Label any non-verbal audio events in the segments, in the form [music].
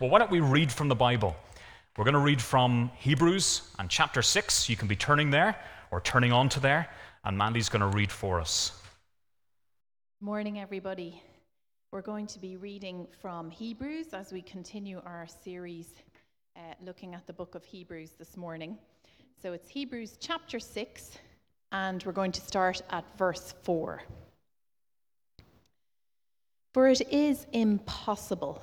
Well, why don't we read from the Bible? We're going to read from Hebrews and chapter 6. You can be turning there or turning on to there, and Mandy's going to read for us. Morning, everybody. We're going to be reading from Hebrews as we continue our series uh, looking at the book of Hebrews this morning. So it's Hebrews chapter 6, and we're going to start at verse 4. For it is impossible,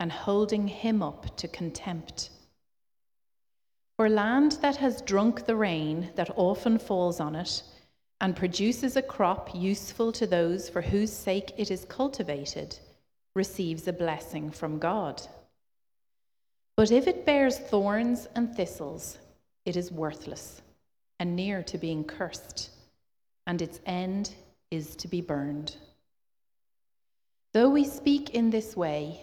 and holding him up to contempt. For land that has drunk the rain that often falls on it, and produces a crop useful to those for whose sake it is cultivated, receives a blessing from God. But if it bears thorns and thistles, it is worthless and near to being cursed, and its end is to be burned. Though we speak in this way,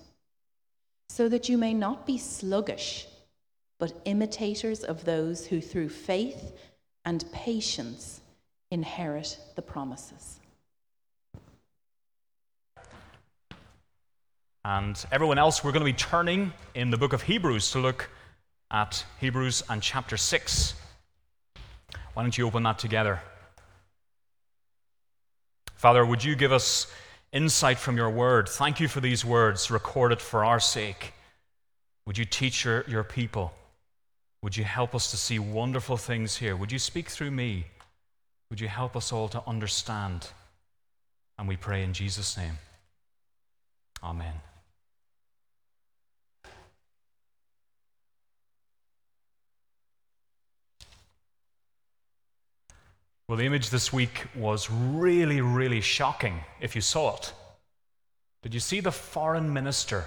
so that you may not be sluggish, but imitators of those who through faith and patience inherit the promises. And everyone else, we're going to be turning in the book of Hebrews to look at Hebrews and chapter 6. Why don't you open that together? Father, would you give us insight from your word? Thank you for these words recorded for our sake. Would you teach your, your people? Would you help us to see wonderful things here? Would you speak through me? Would you help us all to understand? And we pray in Jesus' name. Amen. Well, the image this week was really, really shocking if you saw it. Did you see the foreign minister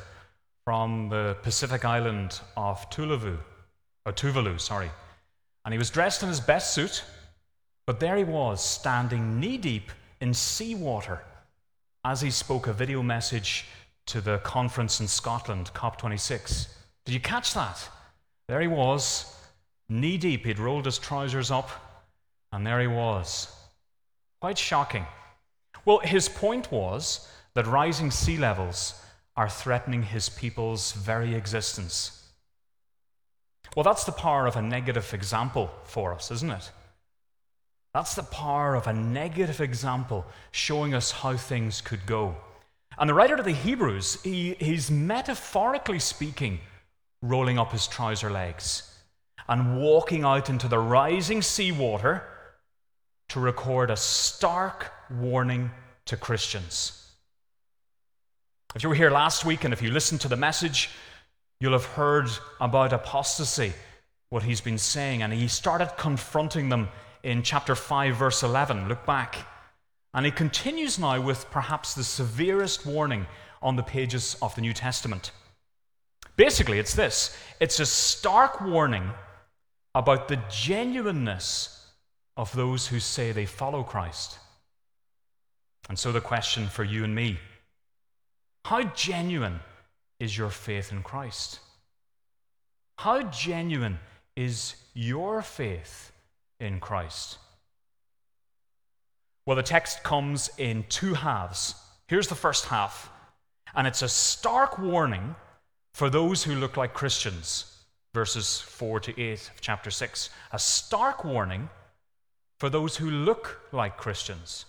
from the Pacific island of Tuvalu? Or Tuvalu, sorry. And he was dressed in his best suit, but there he was, standing knee deep in seawater as he spoke a video message to the conference in Scotland, COP26. Did you catch that? There he was, knee deep. He'd rolled his trousers up, and there he was. Quite shocking. Well, his point was that rising sea levels are threatening his people's very existence. Well, that's the power of a negative example for us, isn't it? That's the power of a negative example showing us how things could go. And the writer to the Hebrews, he, he's metaphorically speaking, rolling up his trouser legs and walking out into the rising seawater to record a stark warning to Christians. If you were here last week and if you listened to the message, you'll have heard about apostasy, what he's been saying, and he started confronting them in chapter 5, verse 11. Look back. And he continues now with perhaps the severest warning on the pages of the New Testament. Basically, it's this it's a stark warning about the genuineness of those who say they follow Christ. And so, the question for you and me how genuine is your faith in Christ? How genuine is your faith in Christ? Well, the text comes in two halves. Here's the first half, and it's a stark warning for those who look like Christians, verses 4 to 8 of chapter 6. A stark warning for those who look like Christians.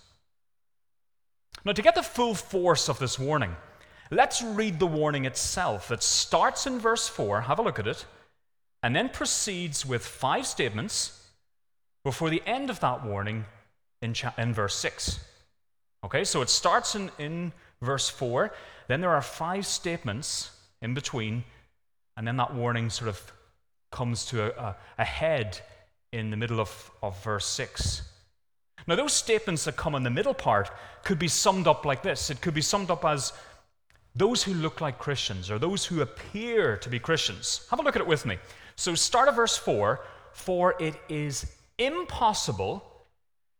Now, to get the full force of this warning, let's read the warning itself. It starts in verse 4. Have a look at it. and then proceeds with five statements before the end of that warning in, cha- in verse 6. Okay, so it starts in, in verse 4, then there are five statements in between, and then that warning sort of comes to a, a, a head in the middle of, of verse 6. Now, those statements that come in the middle part could be summed up like this it could be summed up as those who look like Christians or those who appear to be Christians. Have a look at it with me. So, start at verse 4 For it is impossible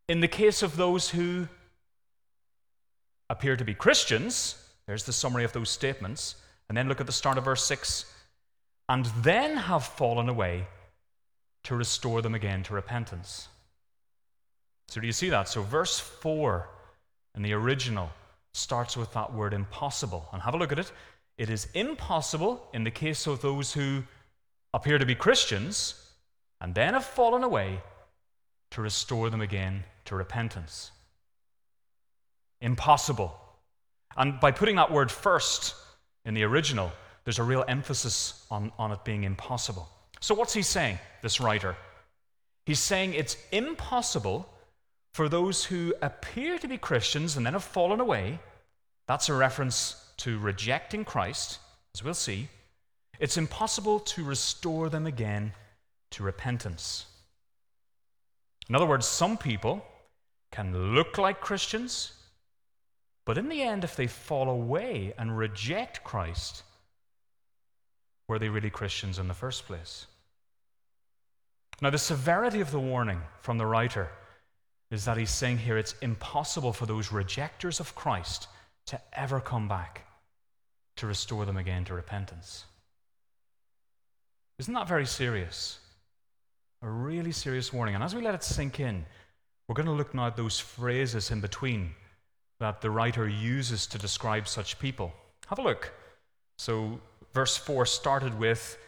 in the case of those who appear to be Christians. There's the summary of those statements. And then look at the start of verse 6 and then have fallen away to restore them again to repentance. So, do you see that? So, verse 4 in the original starts with that word impossible. And have a look at it. It is impossible in the case of those who appear to be Christians and then have fallen away to restore them again to repentance. Impossible. And by putting that word first in the original, there's a real emphasis on, on it being impossible. So, what's he saying, this writer? He's saying it's impossible for those who appear to be Christians and then have fallen away. That's a reference to rejecting Christ, as we'll see. It's impossible to restore them again to repentance. In other words, some people can look like Christians, but in the end, if they fall away and reject Christ, were they really Christians in the first place? Now, the severity of the warning from the writer is that he's saying here it's impossible for those rejectors of Christ to ever come back to restore them again to repentance. Isn't that very serious? A really serious warning. And as we let it sink in, we're going to look now at those phrases in between that the writer uses to describe such people. Have a look. So, verse 4 started with,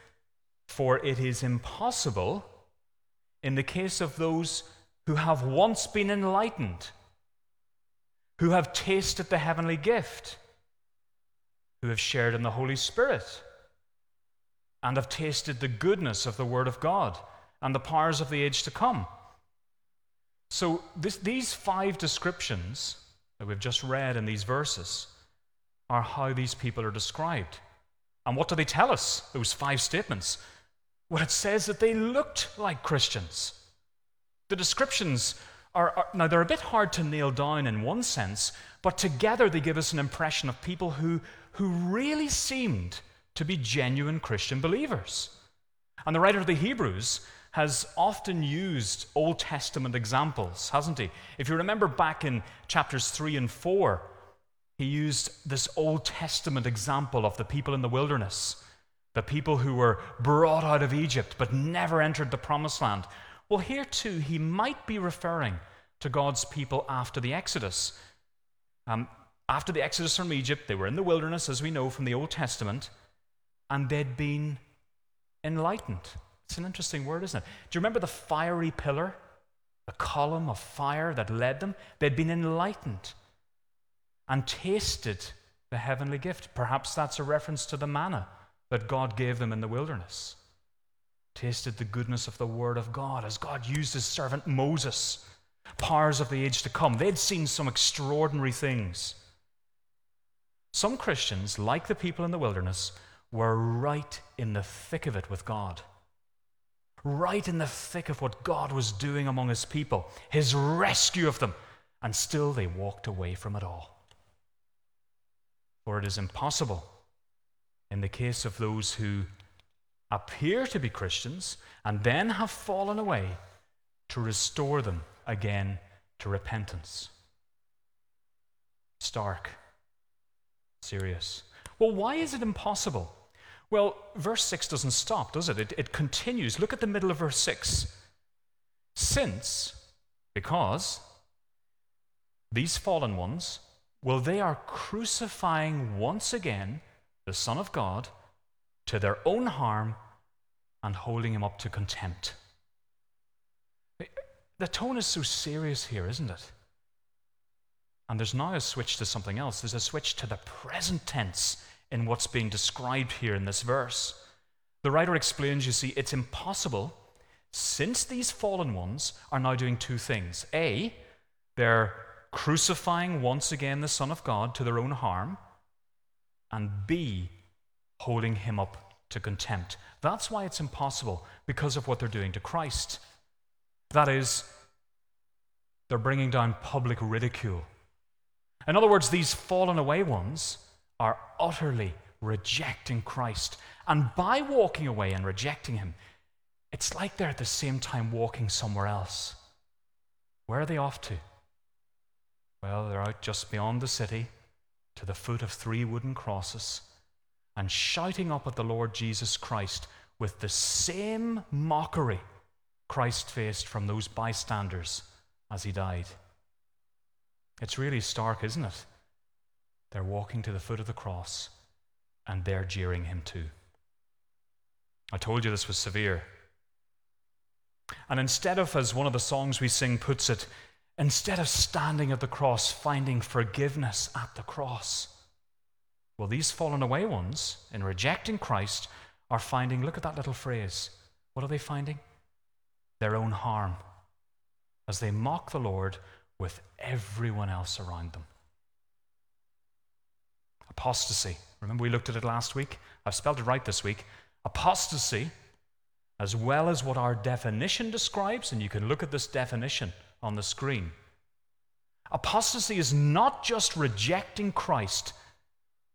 For it is impossible in the case of those who have once been enlightened, who have tasted the heavenly gift, who have shared in the Holy Spirit, and have tasted the goodness of the Word of God and the powers of the age to come. So, this, these five descriptions that we've just read in these verses are how these people are described. And what do they tell us, those five statements? Well, it says that they looked like Christians. The descriptions are, are, now they're a bit hard to nail down in one sense, but together they give us an impression of people who, who really seemed to be genuine Christian believers. And the writer of the Hebrews has often used Old Testament examples, hasn't he? If you remember back in chapters 3 and 4, he used this Old Testament example of the people in the wilderness, the people who were brought out of Egypt but never entered the promised land. Well, here too, he might be referring to God's people after the Exodus. Um, after the Exodus from Egypt, they were in the wilderness, as we know from the Old Testament, and they'd been enlightened. It's an interesting word, isn't it? Do you remember the fiery pillar, the column of fire that led them? They'd been enlightened and tasted the heavenly gift. Perhaps that's a reference to the manna that God gave them in the wilderness. Tasted the goodness of the Word of God as God used his servant Moses, powers of the age to come. They'd seen some extraordinary things. Some Christians, like the people in the wilderness, were right in the thick of it with God right in the thick of what God was doing among his people, his rescue of them, and still they walked away from it all. For it is impossible in the case of those who appear to be Christians and then have fallen away to restore them again to repentance. Stark. Serious. Well, why is it impossible? Well, verse 6 doesn't stop, does it? it? It continues. Look at the middle of verse 6. Since, because, these fallen ones, well, they are crucifying once again the Son of God to their own harm and holding him up to contempt. The tone is so serious here, isn't it? And there's now a switch to something else. There's a switch to the present tense in what's being described here in this verse. The writer explains, you see, it's impossible since these fallen ones are now doing two things. A, they're crucifying once again the Son of God to their own harm, and B, holding him up to contempt. That's why it's impossible, because of what they're doing to Christ. That is, they're bringing down public ridicule. In other words, these fallen away ones are utterly rejecting Christ. And by walking away and rejecting him, it's like they're at the same time walking somewhere else. Where are they off to? Well, they're out just beyond the city to the foot of three wooden crosses and shouting up at the Lord Jesus Christ with the same mockery Christ faced from those bystanders as he died. It's really stark, isn't it? They're walking to the foot of the cross and they're jeering him too. I told you this was severe. And instead of, as one of the songs we sing puts it, instead of standing at the cross, finding forgiveness at the cross, well, these fallen away ones, in rejecting Christ, are finding, look at that little phrase. What are they finding? Their own harm as they mock the Lord with everyone else around them. Apostasy. Remember, we looked at it last week? I've spelled it right this week. Apostasy as well as what our definition describes, and you can look at this definition on the screen. Apostasy is not just rejecting Christ,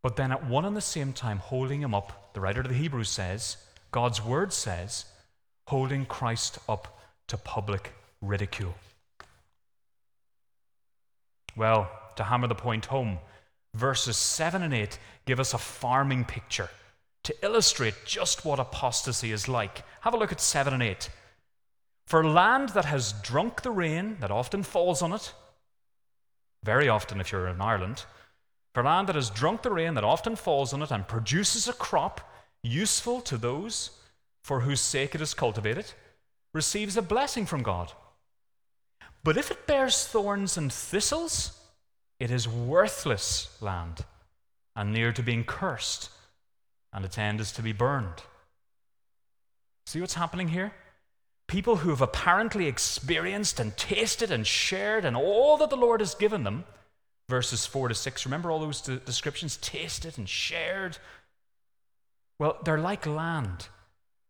but then at one and the same time holding him up. The writer of the Hebrews says, God's word says, holding Christ up to public ridicule. Well, to hammer the point home, verses 7 and 8 give us a farming picture to illustrate just what apostasy is like. Have a look at 7 and 8. For land that has drunk the rain that often falls on it, very often if you're in Ireland, for land that has drunk the rain that often falls on it and produces a crop useful to those for whose sake it is cultivated, receives a blessing from God. But if it bears thorns and thistles, it is worthless land and near to being cursed and its end is to be burned. See what's happening here? People who have apparently experienced and tasted and shared and all that the Lord has given them, verses 4 to 6. Remember all those descriptions? Tasted and shared. Well, they're like land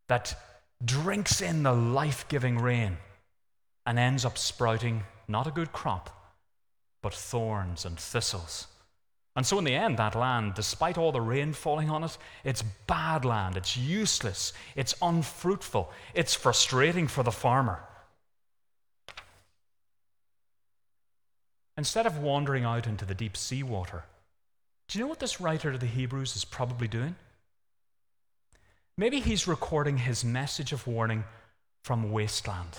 that drinks in the life giving rain and ends up sprouting not a good crop, but thorns and thistles. And so, in the end, that land, despite all the rain falling on it, it's bad land, it's useless, it's unfruitful, it's frustrating for the farmer. Instead of wandering out into the deep sea water, do you know what this writer to the Hebrews is probably doing? Maybe he's recording his message of warning from wasteland.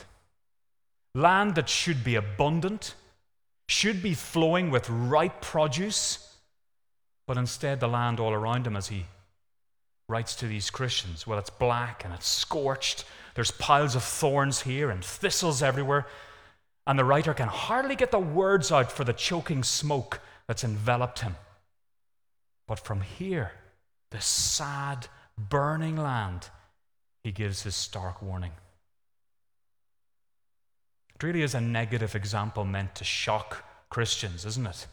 Land that should be abundant, should be flowing with ripe produce but instead the land all around him as he writes to these Christians. Well, it's black and it's scorched. There's piles of thorns here and thistles everywhere. And the writer can hardly get the words out for the choking smoke that's enveloped him. But from here, this sad, burning land, he gives his stark warning. It really is a negative example meant to shock Christians, isn't it?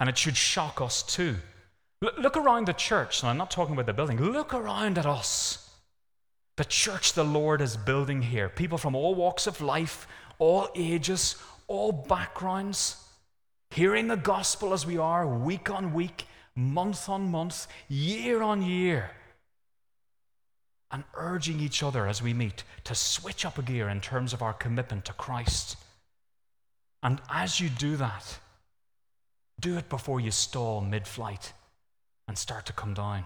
And it should shock us too. look around the church, and I'm not talking about the building, look around at us. The church the Lord is building here. People from all walks of life, all ages, all backgrounds, hearing the gospel as we are week on week, month on month, year on year, and urging each other as we meet to switch up a gear in terms of our commitment to Christ. And as you do that, do it before you stall mid flight and start to come down.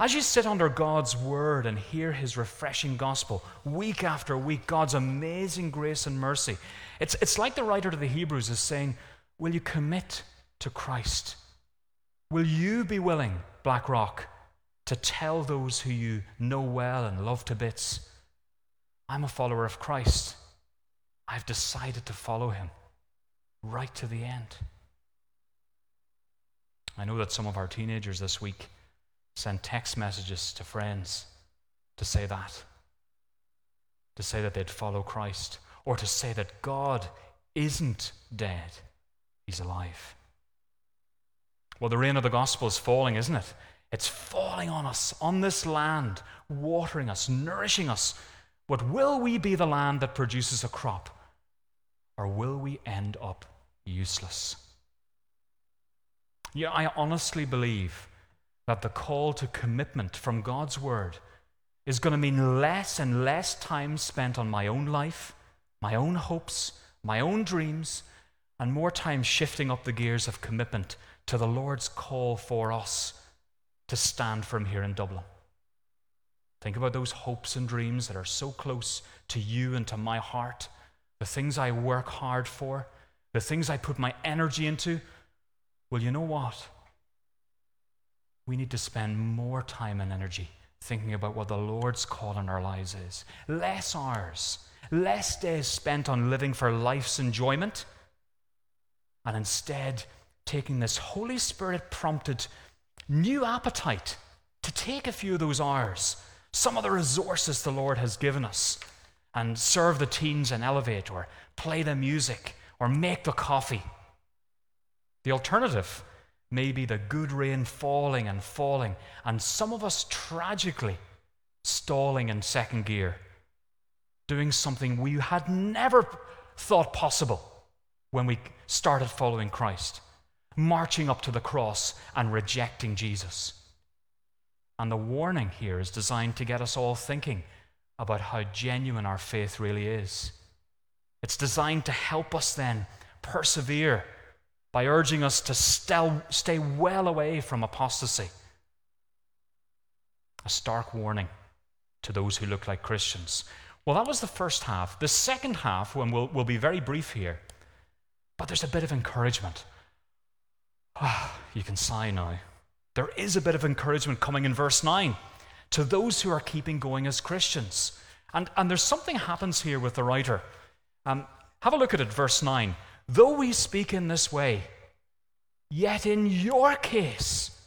As you sit under God's word and hear his refreshing gospel week after week, God's amazing grace and mercy, it's, it's like the writer to the Hebrews is saying, Will you commit to Christ? Will you be willing, Blackrock, to tell those who you know well and love to bits, I'm a follower of Christ. I've decided to follow him right to the end. I know that some of our teenagers this week sent text messages to friends to say that, to say that they'd follow Christ, or to say that God isn't dead, He's alive. Well, the rain of the gospel is falling, isn't it? It's falling on us, on this land, watering us, nourishing us. But will we be the land that produces a crop? Or will we end up useless? Yeah, I honestly believe that the call to commitment from God's Word is going to mean less and less time spent on my own life, my own hopes, my own dreams, and more time shifting up the gears of commitment to the Lord's call for us to stand from here in Dublin. Think about those hopes and dreams that are so close to you and to my heart, the things I work hard for, the things I put my energy into. Well, you know what? We need to spend more time and energy thinking about what the Lord's call in our lives is. Less hours, less days spent on living for life's enjoyment, and instead taking this Holy Spirit prompted new appetite to take a few of those hours, some of the resources the Lord has given us, and serve the teens and elevate, or play the music, or make the coffee. The alternative may be the good rain falling and falling, and some of us tragically stalling in second gear, doing something we had never thought possible when we started following Christ marching up to the cross and rejecting Jesus. And the warning here is designed to get us all thinking about how genuine our faith really is. It's designed to help us then persevere by urging us to stay well away from apostasy. A stark warning to those who look like Christians. Well, that was the first half. The second half, when we'll, we'll be very brief here, but there's a bit of encouragement. Ah, [sighs] you can sigh now. There is a bit of encouragement coming in verse 9 to those who are keeping going as Christians. And, and there's something happens here with the writer. Um, have a look at it, verse 9. Though we speak in this way, yet in your case,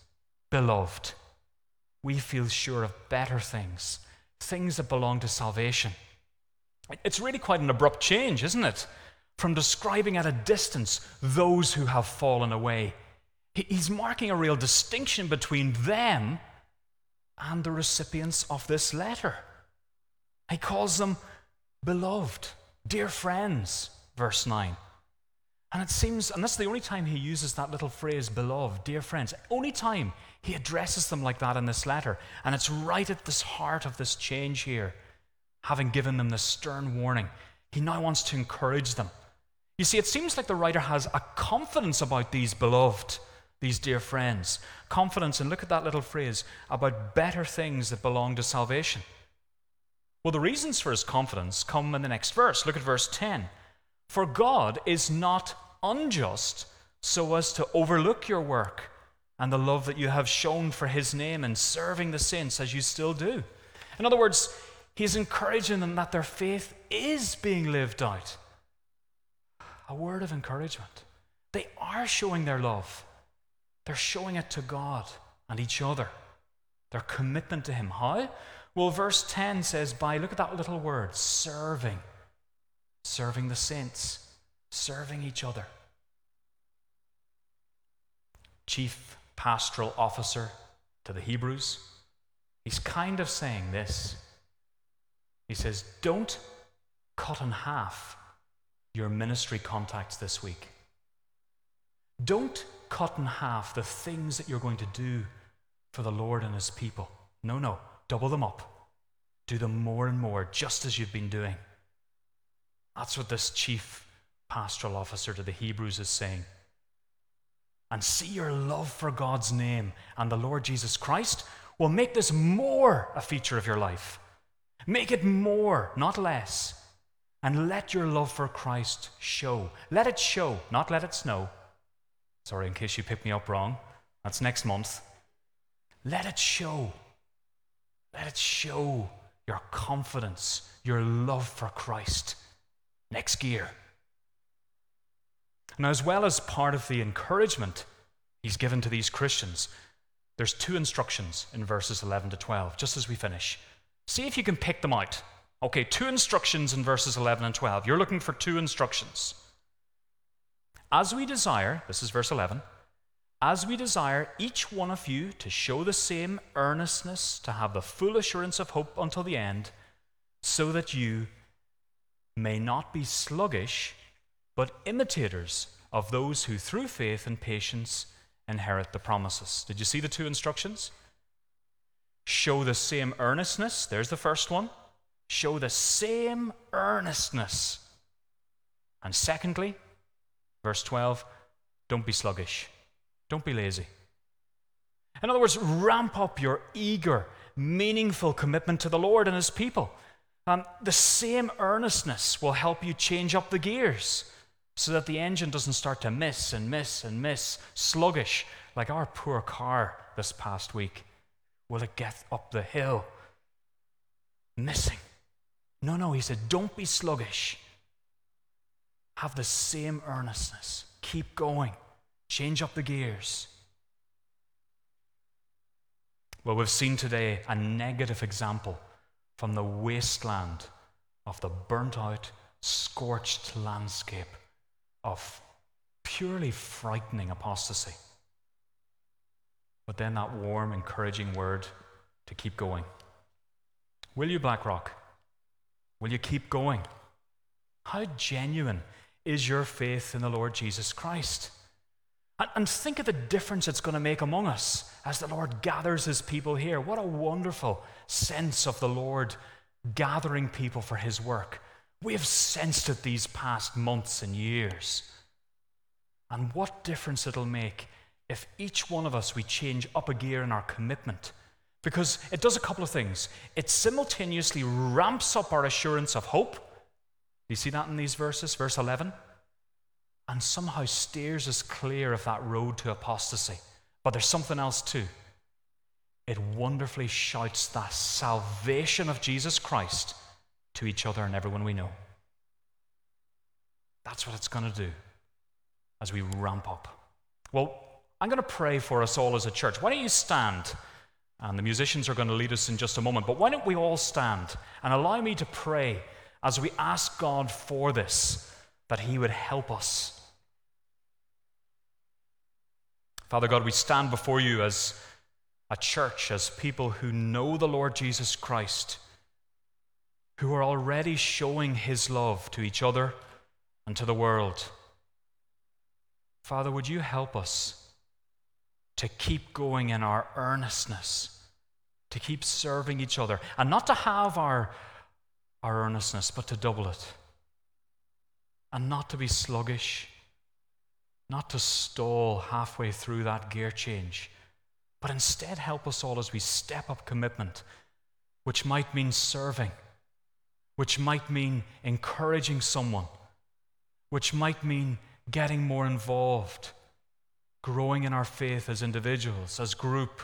beloved, we feel sure of better things, things that belong to salvation. It's really quite an abrupt change, isn't it? From describing at a distance those who have fallen away He's marking a real distinction between them and the recipients of this letter. He calls them beloved, dear friends, verse 9. And it seems, and that's the only time he uses that little phrase, beloved, dear friends, only time he addresses them like that in this letter. And it's right at this heart of this change here, having given them this stern warning. He now wants to encourage them. You see, it seems like the writer has a confidence about these beloved these dear friends. Confidence, and look at that little phrase about better things that belong to salvation. Well, the reasons for his confidence come in the next verse. Look at verse 10. For God is not unjust so as to overlook your work and the love that you have shown for his name in serving the saints as you still do. In other words, he's encouraging them that their faith is being lived out. A word of encouragement. They are showing their love. They're showing it to God and each other. Their commitment to Him. How? Well, verse 10 says, by, look at that little word, serving. Serving the saints, serving each other. Chief pastoral officer to the Hebrews, he's kind of saying this. He says, Don't cut in half your ministry contacts this week. Don't cut in half the things that you're going to do for the Lord and His people. No, no, double them up. Do them more and more, just as you've been doing. That's what this chief pastoral officer to the Hebrews is saying. And see your love for God's name and the Lord Jesus Christ will make this more a feature of your life. Make it more, not less. And let your love for Christ show. Let it show, not let it snow. Sorry, in case you picked me up wrong. That's next month. Let it show. Let it show your confidence, your love for Christ. Next gear. Now, as well as part of the encouragement he's given to these Christians, there's two instructions in verses 11 to 12, just as we finish. See if you can pick them out. Okay, two instructions in verses 11 and 12. You're looking for two instructions. As we desire, this is verse 11, as we desire each one of you to show the same earnestness, to have the full assurance of hope until the end, so that you may not be sluggish, but imitators of those who through faith and patience inherit the promises. Did you see the two instructions? Show the same earnestness, there's the first one. Show the same earnestness. And secondly, verse 12, don't be sluggish. Don't be lazy. In other words, ramp up your eager, meaningful commitment to the Lord and His people. Um, the same earnestness will help you change up the gears so that the engine doesn't start to miss and miss and miss, sluggish, like our poor car this past week. Will it get up the hill? Missing. No, no, he said, don't be sluggish. Have the same earnestness. Keep going. Change up the gears. Well, we've seen today a negative example from the wasteland of the burnt out, scorched landscape of purely frightening apostasy. But then that warm, encouraging word to keep going. Will you, Blackrock? Will you keep going? How genuine is your faith in the Lord Jesus Christ? And, and think of the difference it's going to make among us as the Lord gathers his people here. What a wonderful sense of the Lord gathering people for his work. We have sensed it these past months and years. And what difference it'll make if each one of us we change up a gear in our commitment. Because it does a couple of things. It simultaneously ramps up our assurance of hope. You see that in these verses? Verse 11 and somehow steers us clear of that road to apostasy. But there's something else too. It wonderfully shouts the salvation of Jesus Christ to each other and everyone we know. That's what it's going to do as we ramp up. Well, I'm going to pray for us all as a church. Why don't you stand? And the musicians are going to lead us in just a moment. But why don't we all stand and allow me to pray as we ask God for this, that He would help us Father God, we stand before you as a church, as people who know the Lord Jesus Christ, who are already showing his love to each other and to the world. Father, would you help us to keep going in our earnestness, to keep serving each other, and not to have our, our earnestness, but to double it, and not to be sluggish not to stall halfway through that gear change, but instead help us all as we step up commitment, which might mean serving, which might mean encouraging someone, which might mean getting more involved, growing in our faith as individuals, as group.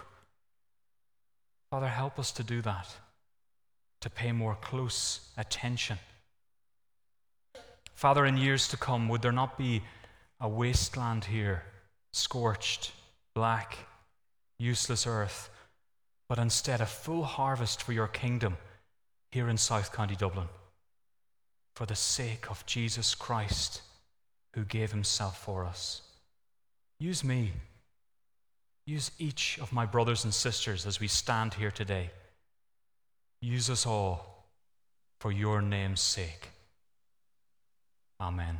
Father, help us to do that, to pay more close attention. Father, in years to come, would there not be a wasteland here, scorched, black, useless earth, but instead a full harvest for your kingdom here in South County Dublin for the sake of Jesus Christ who gave himself for us. Use me. Use each of my brothers and sisters as we stand here today. Use us all for your name's sake. Amen.